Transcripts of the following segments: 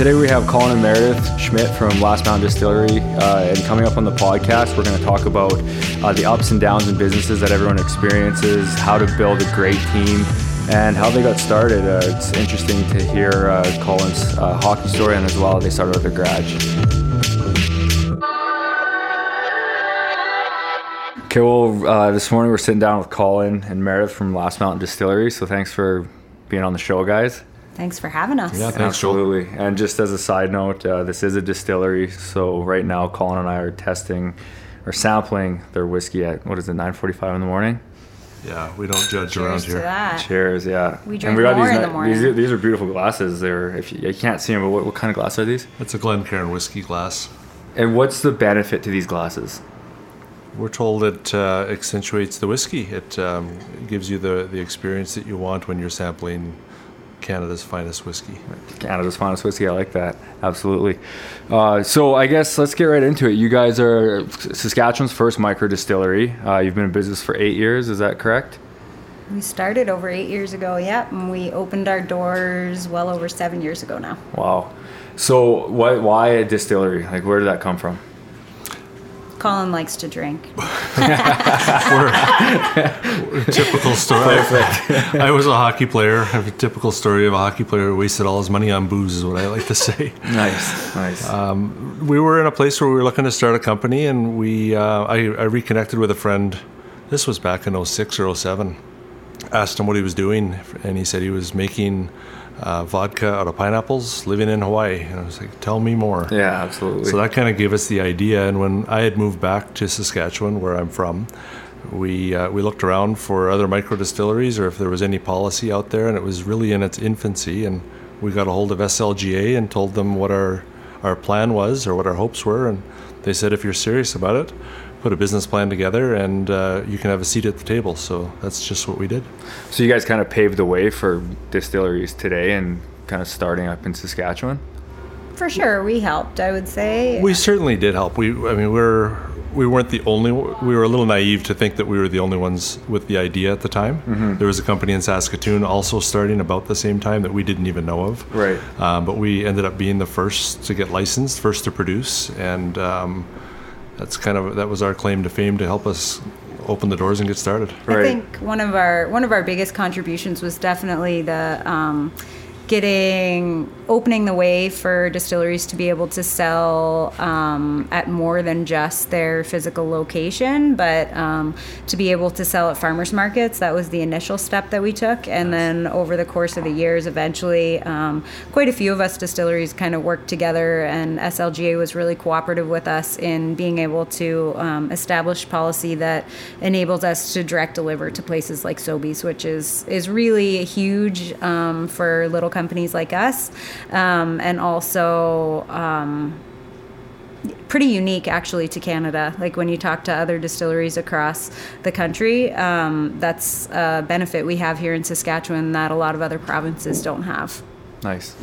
today we have Colin and Meredith Schmidt from Last Mountain Distillery, uh, and coming up on the podcast, we're going to talk about uh, the ups and downs in businesses that everyone experiences, how to build a great team, and how they got started. Uh, it's interesting to hear uh, Colin's uh, hockey story and as well they started with a garage. Okay, well, uh, this morning we're sitting down with Colin and Meredith from Last Mountain Distillery. So thanks for being on the show, guys. Thanks for having us. Yeah, thanks, Joel. Absolutely. And just as a side note, uh, this is a distillery. So right now, Colin and I are testing or sampling their whiskey at what is it, 9:45 in the morning? Yeah, we don't judge Cheers around to here. that. Cheers, yeah. We And drink got more these, in the morning. These, are- these are beautiful glasses. They're if you, you can't see them, but what, what kind of glass are these? It's a Glencairn whiskey glass. And what's the benefit to these glasses? We're told it uh, accentuates the whiskey. It um, gives you the, the experience that you want when you're sampling Canada's finest whiskey. Canada's finest whiskey. I like that. Absolutely. Uh, so I guess let's get right into it. You guys are Saskatchewan's first micro distillery. Uh, you've been in business for eight years. Is that correct? We started over eight years ago, yep, and we opened our doors well over seven years ago now. Wow. So why why a distillery? Like where did that come from? Colin likes to drink. typical story. I was a hockey player. I have a typical story of a hockey player who wasted all his money on booze, is what I like to say. Nice, nice. we were in a place where we were looking to start a company, and we uh, I, I reconnected with a friend. This was back in 06 or 07. Asked him what he was doing, and he said he was making uh, vodka out of pineapples, living in Hawaii. And I was like, "Tell me more." yeah, absolutely. So that kind of gave us the idea. And when I had moved back to Saskatchewan, where I'm from, we uh, we looked around for other micro distilleries or if there was any policy out there, and it was really in its infancy. And we got a hold of SLGA and told them what our our plan was or what our hopes were, and they said, if you're serious about it, put a business plan together, and uh, you can have a seat at the table. So that's just what we did. so you guys kind of paved the way for distilleries today and kind of starting up in Saskatchewan. For sure, we helped, I would say. We certainly did help. We, I mean, we're we weren't the only. We were a little naive to think that we were the only ones with the idea at the time. There was a company in Saskatoon also starting about the same time that we didn't even know of. Right. Um, but we ended up being the first to get licensed, first to produce, and um, that's kind of that was our claim to fame to help us open the doors and get started. Right. I think one of our one of our biggest contributions was definitely the um, getting opening the way for distilleries to be able to sell um, at more than just their physical location, but um, to be able to sell at farmers markets. That was the initial step that we took, and then over the course of the years, eventually, um, quite a few of us distilleries kind of worked together, and SLGA was really cooperative with us in being able to um, establish policy that enables us to direct deliver to places like Sobeys, which is is really huge um, for little companies like us, um, and also. Um, pretty unique actually to Canada. Like when you talk to other distilleries across the country, um, that's a benefit we have here in Saskatchewan that a lot of other provinces don't have. Nice.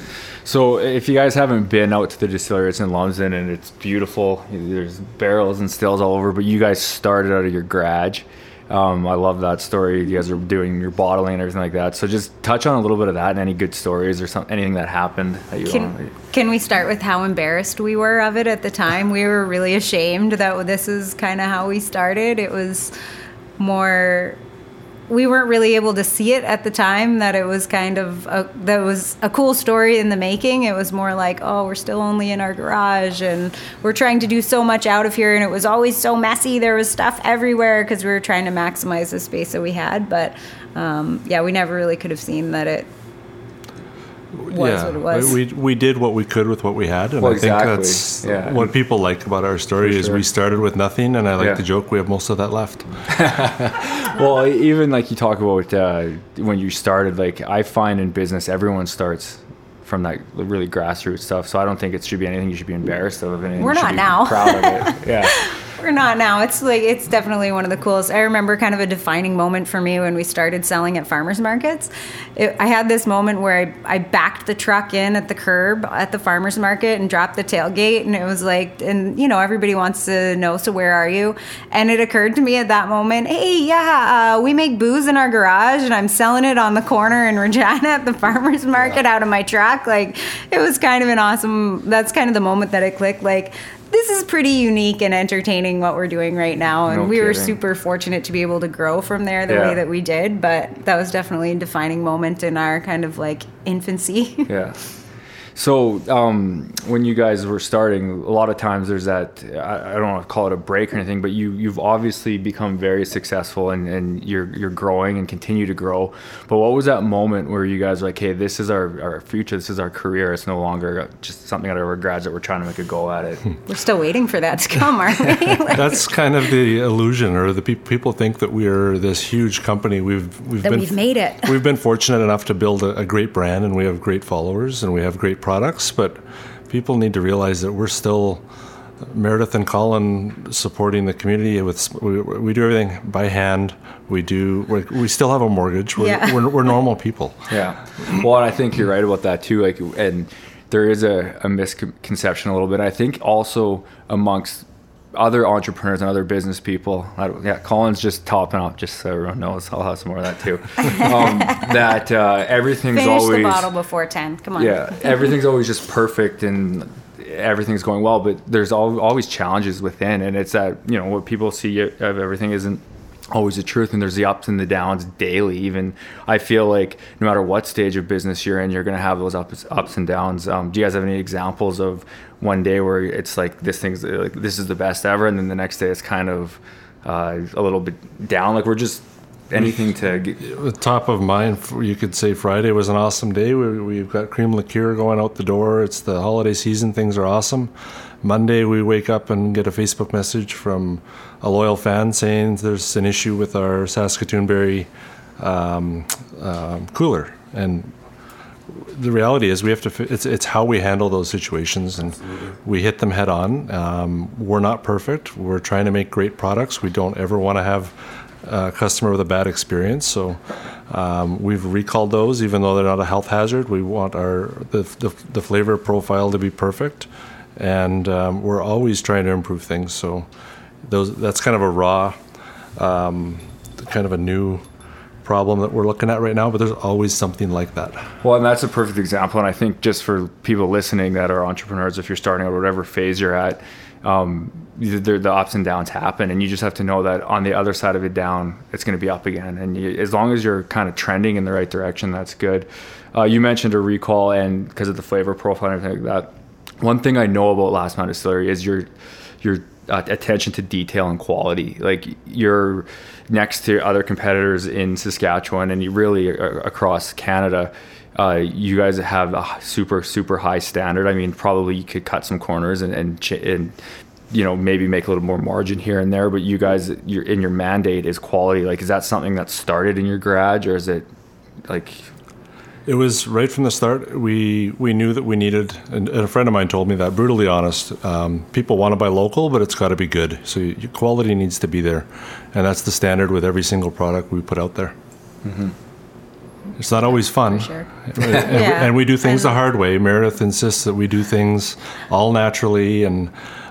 So if you guys haven't been out to the distillery, it's in Lumsden and it's beautiful. There's barrels and stills all over, but you guys started out of your garage. Um, I love that story. You guys are doing your bottling and everything like that. So just touch on a little bit of that and any good stories or some, anything that happened that you. Can, can we start with how embarrassed we were of it at the time? We were really ashamed that this is kind of how we started. It was more we weren't really able to see it at the time that it was kind of a, that was a cool story in the making. It was more like oh we're still only in our garage and we're trying to do so much out of here. And it was always so messy. There was stuff everywhere because we were trying to maximize the space that we had. But um, yeah we never really could have seen that it was what it was We, we did what we could with what we had, and Well, I think exactly, that's yeah. what people like about our story For is sure. we started with nothing, and I like Yeah. to joke we have most of that left. well, even like you talk about uh, when you started, like I find in business, everyone starts from that really grassroots stuff. So I don't think it should be anything you should be embarrassed of. And We're not now. Proud of it. Yeah. We're not now. It's like it's definitely one of the coolest. I remember kind of a defining moment for me when we started selling at farmers markets. It, I had this moment where I, I backed the truck in at the curb at the farmers market and dropped the tailgate, and it was like, and you know, everybody wants to know, so where are you? And it occurred to me at that moment, hey, yeah, uh, we make booze in our garage, and I'm selling it on the corner in Regina at the farmers market out of my truck. Like, it was kind of an awesome. That's kind of the moment that it clicked. Like this is pretty unique and entertaining what we're doing right now and No we were super fortunate to be able to grow from there the Yeah. way that we did but that was definitely a defining moment in our kind of like infancy Yeah. So um, when you guys were starting, a lot of times there's that I, I don't want to call it a break or anything, but you you've obviously become very successful and, and you're you're growing and continue to grow. But what was that moment where you guys were like, hey, this is our, our future, this is our career. It's no longer just something out of our garage that we're trying to make a go at it. we're still waiting for that to come aren't we Like, That's kind of the illusion, or the pe- people think that we're this huge company. We've we've that been we've made it we've been fortunate enough to build a, a great brand, and we have great followers, and we have great products. But people need to realize that we're still Meredith and Colin supporting the community with we, we do everything by hand. We do we we still have a mortgage. We're, Yeah. we're, we're normal people. Yeah. Well, and I think you're right about that too. Like, and there is a, a misconception a little bit. I think also amongst other entrepreneurs and other business people. I yeah, Colin's just topping up, just so everyone knows. I'll have some more of that too. Um, that uh, everything's finish always the bottle before 10 come on yeah, everything's always just perfect and everything's going well, but there's al- always challenges within, and it's that you know what people see of everything isn't always the truth, and there's the ups and the downs daily. Even I feel like no matter what stage of business you're in, you're gonna have those ups ups and downs. Um, do you guys have any examples of one day where it's like this thing's like this is the best ever, and then the next day it's kind of uh, a little bit down? Like we're just anything to get, top of mind, you could say Friday was an awesome day. We, we've got cream liqueur going out the door. It's the holiday season. Things are awesome. Monday, we wake up and get a Facebook message from a loyal fan saying there's an issue with our Saskatoon Berry um, um, cooler. And the reality is we have to it's, it's how we handle those situations and we hit them head on. Um, we're not perfect. We're trying to make great products. We don't ever want to have a customer with a bad experience. So um, we've recalled those even though they're not a health hazard. We want our the, the, the flavor profile to be perfect and um, we're always trying to improve things so those that's kind of a raw um, kind of a new problem that we're looking at right now but there's always something like that Well, and that's a perfect example. And I think just for people listening that are entrepreneurs, if you're starting at whatever phase you're at, um, the, the ups and downs happen, and you just have to know that on the other side of it down, it's going to be up again. And you, as long as you're kind of trending in the right direction, that's good. Uh, you mentioned a recall, and because of the flavor profile and everything like that. One thing I know about Last Mountain Distillery is your your uh, attention to detail and quality. Like you're next to other competitors in Saskatchewan and you really uh, across Canada. Uh, you guys have a super super high standard. I mean, probably you could cut some corners and and, ch- and you know maybe make a little more margin here and there. But you guys, your in your mandate is quality. Like, is that something that started in your garage or is it like It was right from the start. We we knew that we needed, and, a friend of mine told me that. Brutally honest, um, people want to buy local, but it's got to be good. So your quality needs to be there, and that's the standard with every single product we put out there. It's not always fun, sure. and, we, Yeah. and we do things the hard way. Meredith insists that we do things all naturally, and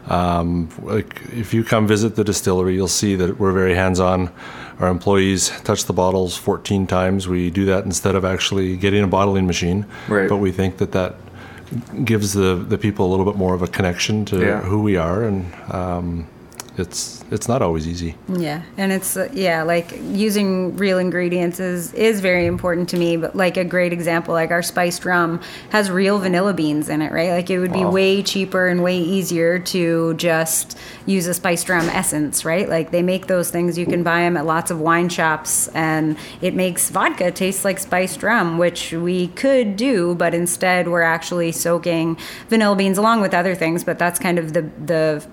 um, like if you come visit the distillery, you'll see that we're very hands-on. Our employees touch the bottles 14 times. We do that instead of actually getting a bottling machine. Right. But we think that that gives the, the people a little bit more of a connection to Yeah. who we are, and um, it's it's not always easy. Yeah, and it's uh, yeah, like using real ingredients is is very important to me. But like a great example, like our spiced rum has real vanilla beans in it, right? Like it would be Wow. way cheaper and way easier to just use a spiced rum essence, right? Like they make those things. You can buy them at lots of wine shops, and it makes vodka taste like spiced rum, which we could do, but instead we're actually soaking vanilla beans along with other things. But that's kind of the the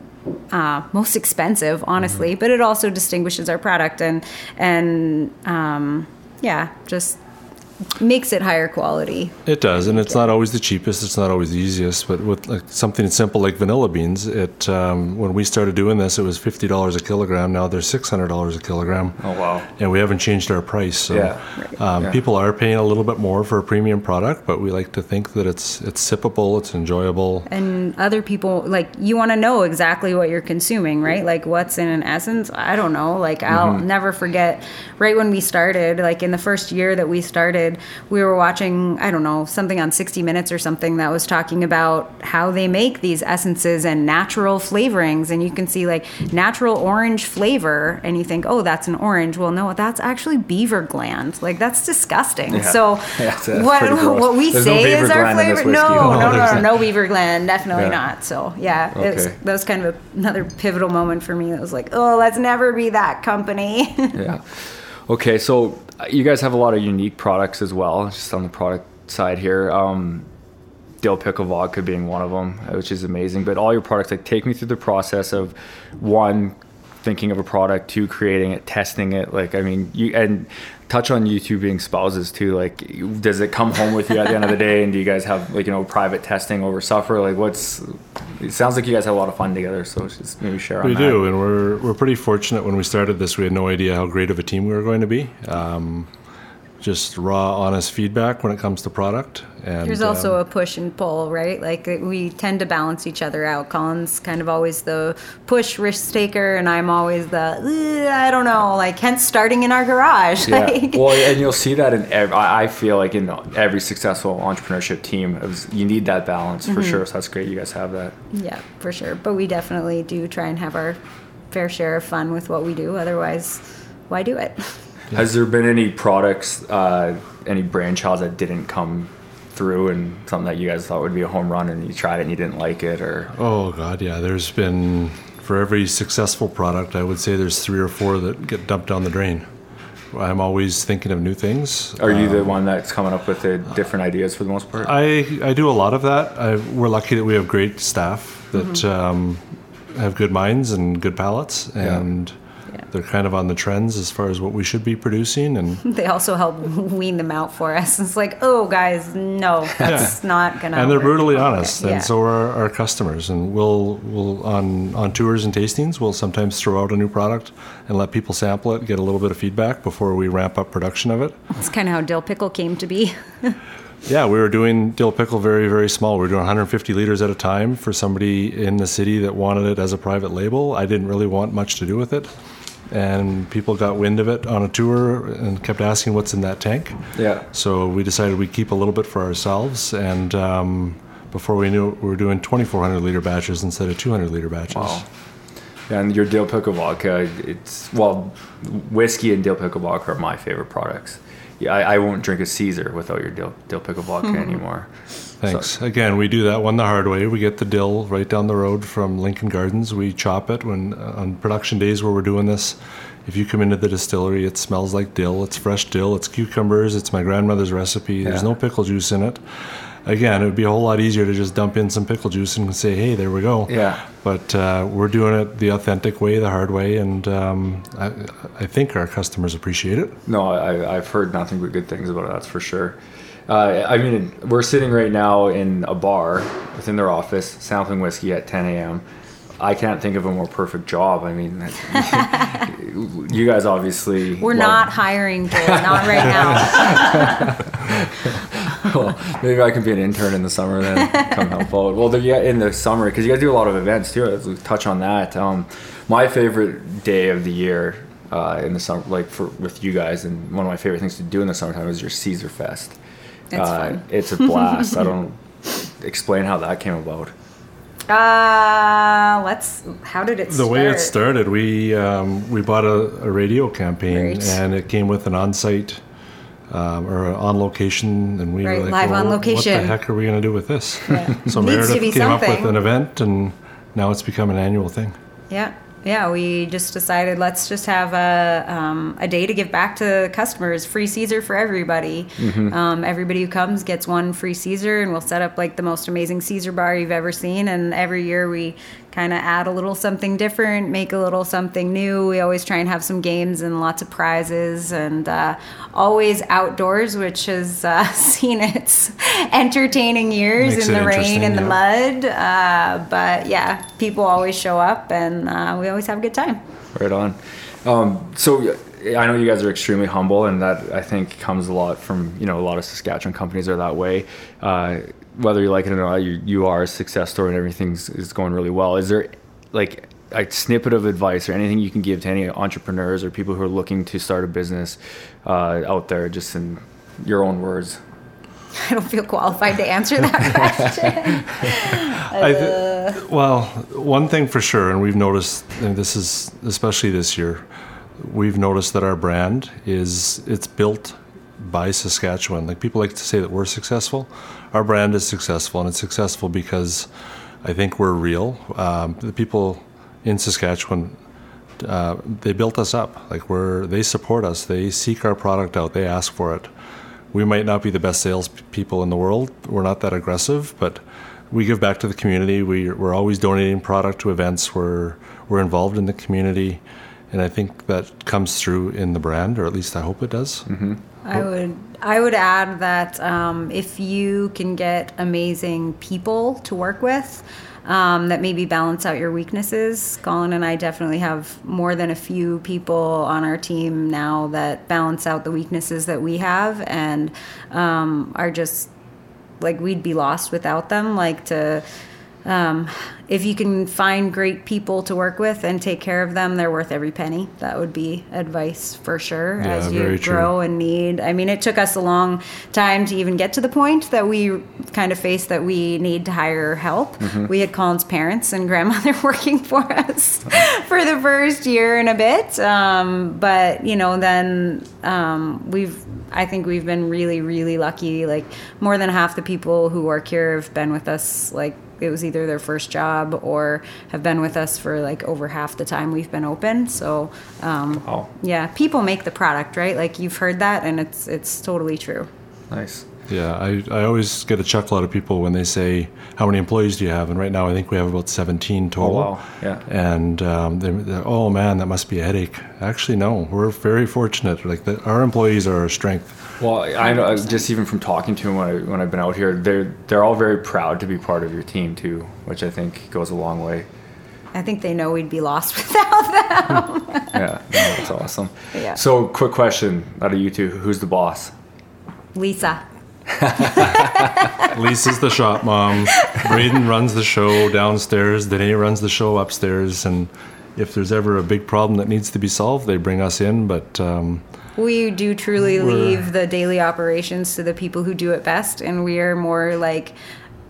uh, most expensive, honestly, but it also distinguishes our product and and um, yeah, just makes it higher quality. It does, and it's not always the cheapest. It's not always the easiest, but with like something simple like vanilla beans, it um, when we started doing this, it was fifty dollars a kilogram. Now they're six hundred dollars a kilogram. Oh wow. And we haven't changed our price, so Yeah. um, Yeah. people are paying a little bit more for a premium product, but we like to think that it's it's sippable, it's enjoyable. and other people like you want to know exactly what you're consuming right like what's in an essence i don't know like i'll Mm-hmm. never forget right when we started like in the first year that we started we were watching i don't know something on 60 minutes or something that was talking about how they make these essences and natural flavorings. And you can see like natural orange flavor and you think oh that's an orange. Well no that's actually beaver gland. Like that's disgusting. Yeah. so Yeah, that's- that's uh, what, what we There's say beaver is our gland in this flavor. no oh, no No, no no, beaver gland. Definitely Yeah. not. So yeah it was, that was kind of a, another pivotal moment for me it was like oh let's never be that company. Yeah. Okay, so uh, you guys have a lot of unique products as well, just on the product side here. Um, dill pickle vodka being one of them, uh, which is amazing. But all your products, like, take me through the process of one, thinking of a product, to creating it, testing it. Like, I mean, you and touch on you two being spouses too. Like, does it come home with you at the end of the day? And do you guys have like you know private testing over supper? Like, what's? It sounds like you guys have a lot of fun together. So just maybe share on We that. do, and we're we're pretty fortunate. When we started this, we had no idea how great of a team we were going to be. Um, just raw, honest feedback when it comes to product. And there's also um, a push and pull right like we tend to balance each other out colin's kind of always the push risk taker and i'm always the i don't know like hence starting in our garage Yeah. like well, and you'll see that in every, I I feel like in every successful entrepreneurship team, it was, you need that balance Mm-hmm. for sure. So that's great. You guys have that. yeah for sure but we definitely do try and have our fair share of fun with what we do otherwise why do it Has there been any products, uh, any brainchilds that didn't come through and something that you guys thought would be a home run and you tried it and you didn't like it or? Oh God, yeah. There's been for every successful product, I would say there's three or four that get dumped down the drain. I'm always thinking of new things. Are you the one that's coming up with the different ideas for the most part? I I do a lot of that. I, we're lucky that we have great staff that um, have good minds and good palates, and Yeah. They're kind of on the trends as far as what we should be producing. And they also help wean them out for us. It's like, oh, guys, no, that's not gonna. and they're work." brutally honest, yeah. and so are our customers. And we'll we'll on on tours and tastings, we'll sometimes throw out a new product and let people sample it, get a little bit of feedback before we ramp up production of it. It's kind of how dill pickle came to be. Yeah, we were doing dill pickle very, very small. We were doing 150 liters at a time for somebody in the city that wanted it as a private label. I didn't really want much to do with it. And people got wind of it on a tour and kept asking what's in that tank. yeah. So we decided we'd keep a little bit for ourselves. And um, before we knew it, we were doing 2,400 liter batches instead of 200 liter batches. Wow. And your dill pickle vodka, it's well, whiskey and dill pickle vodka are my favorite products. Yeah, I, I won't drink a Caesar without your dill, dill pickle vodka anymore. Thanks. Again, we do that one the hard way. We get the dill right down the road from Lincoln Gardens. We chop it when uh, on production days where we're doing this. If you come into the distillery, it smells like dill. It's fresh dill. It's cucumbers. It's my grandmother's recipe. There's Yeah. no pickle juice in it. Again, it would be a whole lot easier to just dump in some pickle juice and say, "Hey, there we go." Yeah. But uh, we're doing it the authentic way, the hard way, and um, I, I think our customers appreciate it. No, I, I've heard nothing but good things about it. That's for sure. Uh, I mean, we're sitting right now in a bar within their office, sampling whiskey at 10 a.m. I can't think of a more perfect job. I mean, you guys obviously We're love- not hiring Joel, not right now. well, maybe I can be an intern in the summer then come help out. Well, yeah, in the summer because you guys do a lot of events too. Let's touch on that. Um, my favorite day of the year uh, in the summer, like for with you guys, and one of my favorite things to do in the summertime is your Caesar Fest. It's uh, fun. It's a blast. I don't explain how that came about. Uh, let's. How did it start? The start? way it started, we um, we bought a, a radio campaign, Right. and it came with an on-site um, or on location, and we Right, were like, live on location." What the heck are we going to do with this? Yeah. So Meredith came up with an event, and now it's become an annual thing. Yeah. Yeah, we just decided let's just have a, um, a day to give back to customers. Free Caesar for everybody. Um, everybody who comes gets one free Caesar, and we'll set up like the most amazing Caesar bar you've ever seen. And every year we kind of add a little something different, make a little something new. We always try and have some games and lots of prizes, and uh, always outdoors, which has uh, seen its entertaining years Makes in the rain and the mud. Uh, but yeah, people always show up, and uh, we always have a good time. Right on. Um, so I know you guys are extremely humble, and that I think comes a lot from you know a lot of Saskatchewan companies are that way. Uh, whether you like it or not, you, you are a success story, and everything's is going really well. Is there like a snippet of advice or anything you can give to any entrepreneurs or people who are looking to start a business uh, out there, just in your own words? I don't feel qualified to answer that question. I th- well, one thing for sure, and we've noticed, and this is especially this year, we've noticed that our brand is it's built by Saskatchewan. Like people like to say that we're successful. Our brand is successful, and it's successful because I think we're real. Um, the people in Saskatchewan, uh, they built us up. Like we're, they support us. They seek our product out. They ask for it. We might not be the best sales p- people in the world. We're not that aggressive, but we give back to the community. We, we're always donating product to events. We're, we're involved in the community. And I think that comes through in the brand, or at least I hope it does. I would I would add that um, if you can get amazing people to work with um, that maybe balance out your weaknesses. Colin and I definitely have more than a few people on our team now that balance out the weaknesses that we have and um, are just like we'd be lost without them. Like to um, if you can find great people to work with and take care of them, they're worth every penny. That would be advice for sure Yeah, as you very true. grow and need. I mean, it took us a long time to even get to the point that we kind of faced that we need to hire help. Mm-hmm. We had Colin's parents and grandmother working for us for the first year and a bit. Um, but, you know, then um, we've, I think we've been really, really lucky. Like, more than half the people who work here have been with us, like, it was either their first job or have been with us for like over half the time we've been open. So, um, Wow. yeah, people make the product, right? Like you've heard that, and it's it's totally true. Nice. Yeah, I, I always get a chuckle out of people when they say, How many employees do you have? And right now I think we have about 17 total. Oh, wow. Yeah. And um, they're, they're, oh man, that must be a headache. Actually, no, we're very fortunate. Like the, our employees are our strength. Well, I know just even from talking to them when I when I've been out here, they're they're all very proud to be part of your team too, which I think goes a long way. I think they know we'd be lost without them. Yeah, no, that's awesome. Yeah. So, quick question out of you two: Who's the boss? Lisa. Lisa's the shop mom. Braden runs the show downstairs. Danae runs the show upstairs. And if there's ever a big problem that needs to be solved, they bring us in. But um, We do truly We're- leave the daily operations to the people who do it best, and we are more like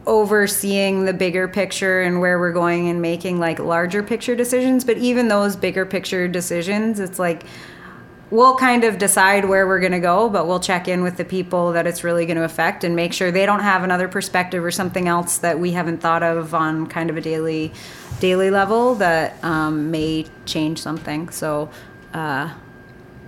overseeing the bigger picture and where we're going and making like larger picture decisions. But even those bigger picture decisions, it's like we'll kind of decide where we're going to go, but we'll check in with the people that it's really going to affect and make sure they don't have another perspective or something else that we haven't thought of on kind of a daily daily level that um, may change something. So. Uh,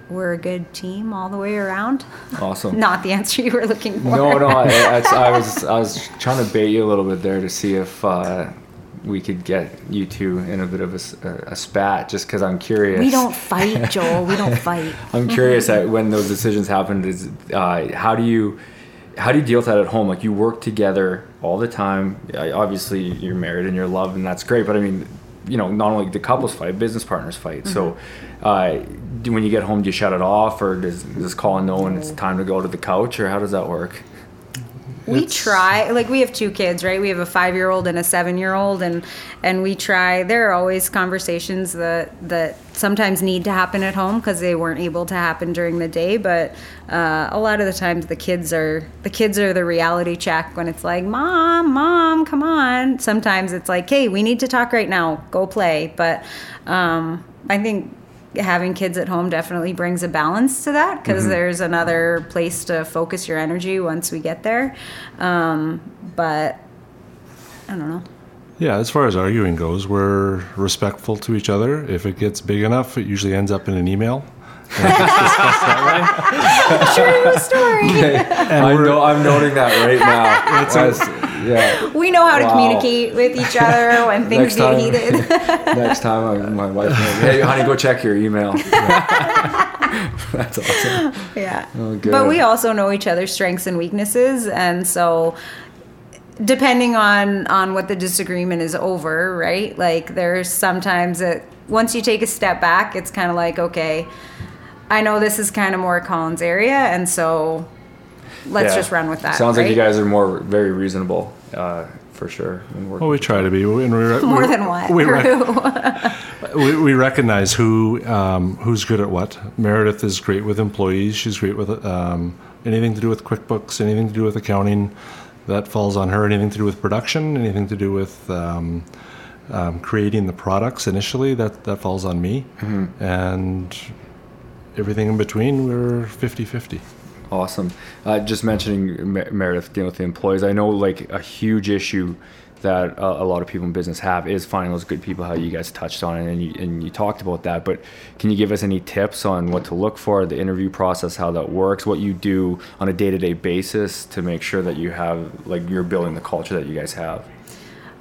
we're a good team all the way around. Awesome. Not the answer you were looking for. No, no, I, I, I was I was trying to bait you a little bit there to see if uh, we could get you two in a bit of a spat, just because I'm curious. We don't fight, Joel. We don't fight. I'm curious at when those decisions happened. Is uh, how do you how do you deal with that at home? Like you work together all the time. Obviously, you're married and you're loved, and that's great. But I mean, you know, not only the couples fight, business partners fight. So, uh, do, when you get home, do you shut it off, or does does Colin know when it's time to go to the couch, or how does that work? We It's- try like we have two kids right? We have a five year old and a seven year old and and we try. There are always conversations that that sometimes need to happen at home because they weren't able to happen during the day but uh, a lot of the times the kids are the kids are the reality check when it's like mom mom come on. Sometimes it's like hey we need to talk right now. Go play. But um, i think having kids at home definitely brings a balance to that because there's another place to focus your energy once we get there. Um, but I don't know. Yeah, as far as arguing goes, we're respectful to each other. If it gets big enough, it usually ends up in an email. And it gets discussed that True story. I'm, we're- no, I'm noting that right now. That's- yeah. We know how to Wow. communicate with each other when things get heated. Next time, I, my wife, hey, honey, go check your email. That's awesome. yeah. Oh. But we also know each other's strengths and weaknesses, and so depending on on what the disagreement is over, right? Like there's sometimes that once you take a step back, it's kind of like okay, I know this is kind of more Colin's area, and so let's Yeah. just run with that. Sounds like you guys are more very reasonable, uh, for sure. when working Well, we try to be. We, and we, re- more we- than what. We, rec- we, we recognize who um, who's good at what. Meredith is great with employees. She's great with um, anything to do with QuickBooks, anything to do with accounting. That falls on her. Anything to do with production, anything to do with um, um, creating the products initially, that that falls on me. And everything in between, we're 50-50. Awesome. Uh, just mentioning Mer- Meredith dealing with the employees. I know like a huge issue that uh, a lot of people in business have is finding those good people. How you guys touched on it and you, and you talked about that. But can you give us any tips on what to look for, the interview process, how that works, what you do on a day to day basis to make sure that you have like you're building the culture that you guys have?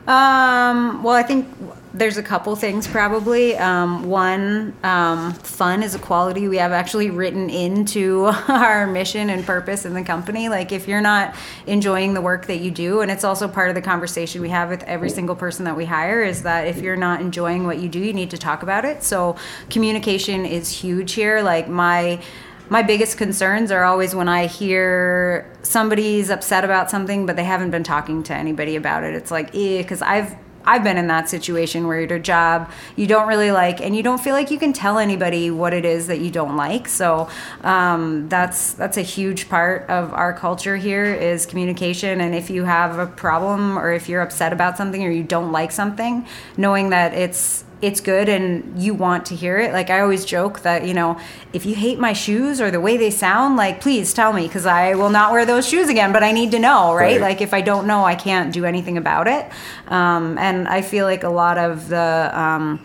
Um, well, I think there's a couple things probably. Um, one, um, fun is a quality we have actually written into our mission and purpose in the company. Like, if you're not enjoying the work that you do, and it's also part of the conversation we have with every single person that we hire, is that if you're not enjoying what you do, you need to talk about it. So, communication is huge here. Like, my my biggest concerns are always when I hear somebody's upset about something, but they haven't been talking to anybody about it. It's like, eh, because I've I've been in that situation where your job you don't really like, and you don't feel like you can tell anybody what it is that you don't like. So um, that's that's a huge part of our culture here is communication. And if you have a problem or if you're upset about something or you don't like something, knowing that it's it's good and you want to hear it. Like I always joke that, you know, if you hate my shoes or the way they sound, like please tell me because I will not wear those shoes again, but I need to know, right? Right. Like if I don't know, I can't do anything about it. Um, and I feel like a lot of the, um,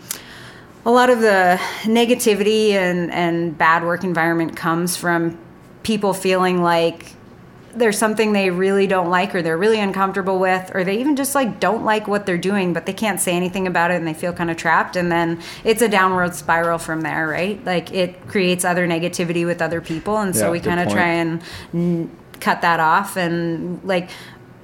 a lot of the negativity and, and bad work environment comes from people feeling like there's something they really don't like or they're really uncomfortable with or they even just like don't like what they're doing but they can't say anything about it and they feel kind of trapped and then it's a downward spiral from there right? Like it creates other negativity with other people and so Yeah, we kind of try and n- cut that off and like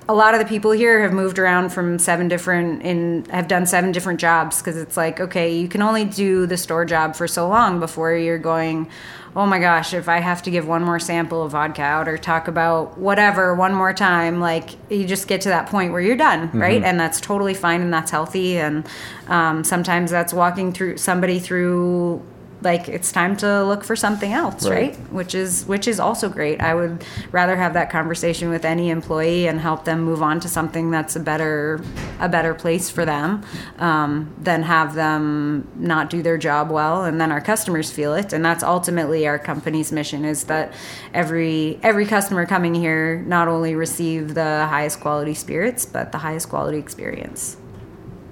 a lot of the people here have moved around from seven different in have done seven different jobs because it's like okay you can only do the store job for so long before you're going oh my gosh if i have to give one more sample of vodka out or talk about whatever one more time like you just get to that point where you're done right? And that's totally fine and that's healthy. And um, sometimes that's walking through somebody through like it's time to look for something else Right. right which is which is also great. I would rather have that conversation with any employee and help them move on to something that's a better a better place for them um, than have them not do their job well and then our customers feel it and that's ultimately our company's mission is that every every customer coming here not only receive the highest quality spirits but the highest quality experience.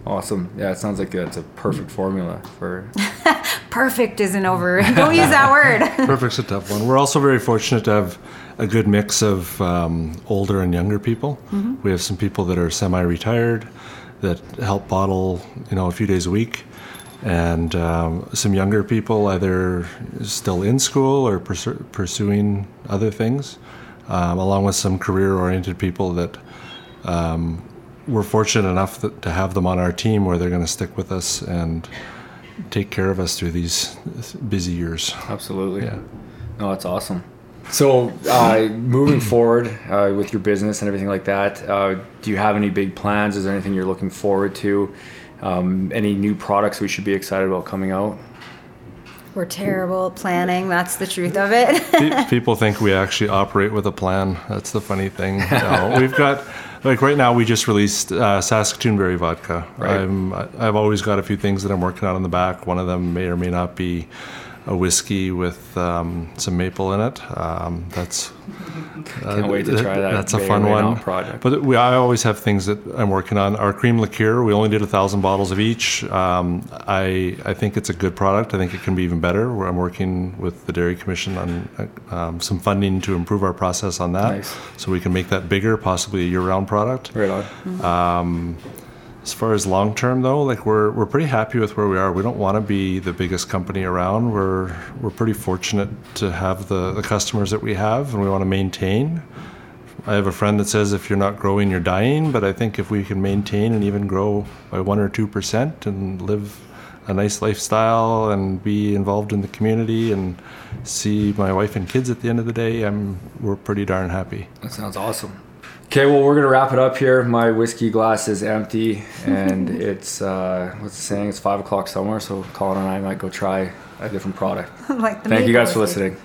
Awesome. Yeah, it sounds like it's a perfect formula for. Perfect isn't over. Don't use that word. Perfect's a tough one. We're also very fortunate to have a good mix of um, older and younger people. We have some people that are semi-retired that help bottle, you know, a few days a week, and um, some younger people either still in school or pursu- pursuing other things, um, along with some career-oriented people that um, we're fortunate enough that, to have them on our team where they're going to stick with us and take care of us through these busy years. Absolutely. Yeah. No, that's awesome. So, uh, moving forward uh, with your business and everything like that, uh, do you have any big plans? Is there anything you're looking forward to? Um, any new products we should be excited about coming out? We're terrible at planning. That's the truth of it. People think we actually operate with a plan. That's the funny thing. No, we've got, like right now, we just released uh, Saskatoon Berry Vodka. Right. I'm, I've always got a few things that I'm working on in the back. One of them may or may not be a whiskey with um, some maple in it. Um, that's Can't wait to try that. That's a fun one. project. But we, I always have things that I'm working on. Our cream liqueur, we only did a thousand bottles of each. Um, I I think it's a good product. I think it can be even better. Where I'm working with the Dairy Commission on um, some funding to improve our process on that, Nice. so we can make that bigger, possibly a year-round product. right on. As far as long term though, like we're we're pretty happy with where we are. We don't want to be the biggest company around. We're we're pretty fortunate to have the, the customers that we have and we want to maintain. I have a friend that says if you're not growing, you're dying, but I think if we can maintain and even grow by one or two percent and live a nice lifestyle and be involved in the community and see my wife and kids at the end of the day, I'm we're pretty darn happy. That sounds awesome. Okay, well, we're gonna wrap it up here. My whiskey glass is empty, and it's uh, what's the saying? It's five o'clock somewhere. So Colin and I might go try a different product. like the Thank you guys for listening.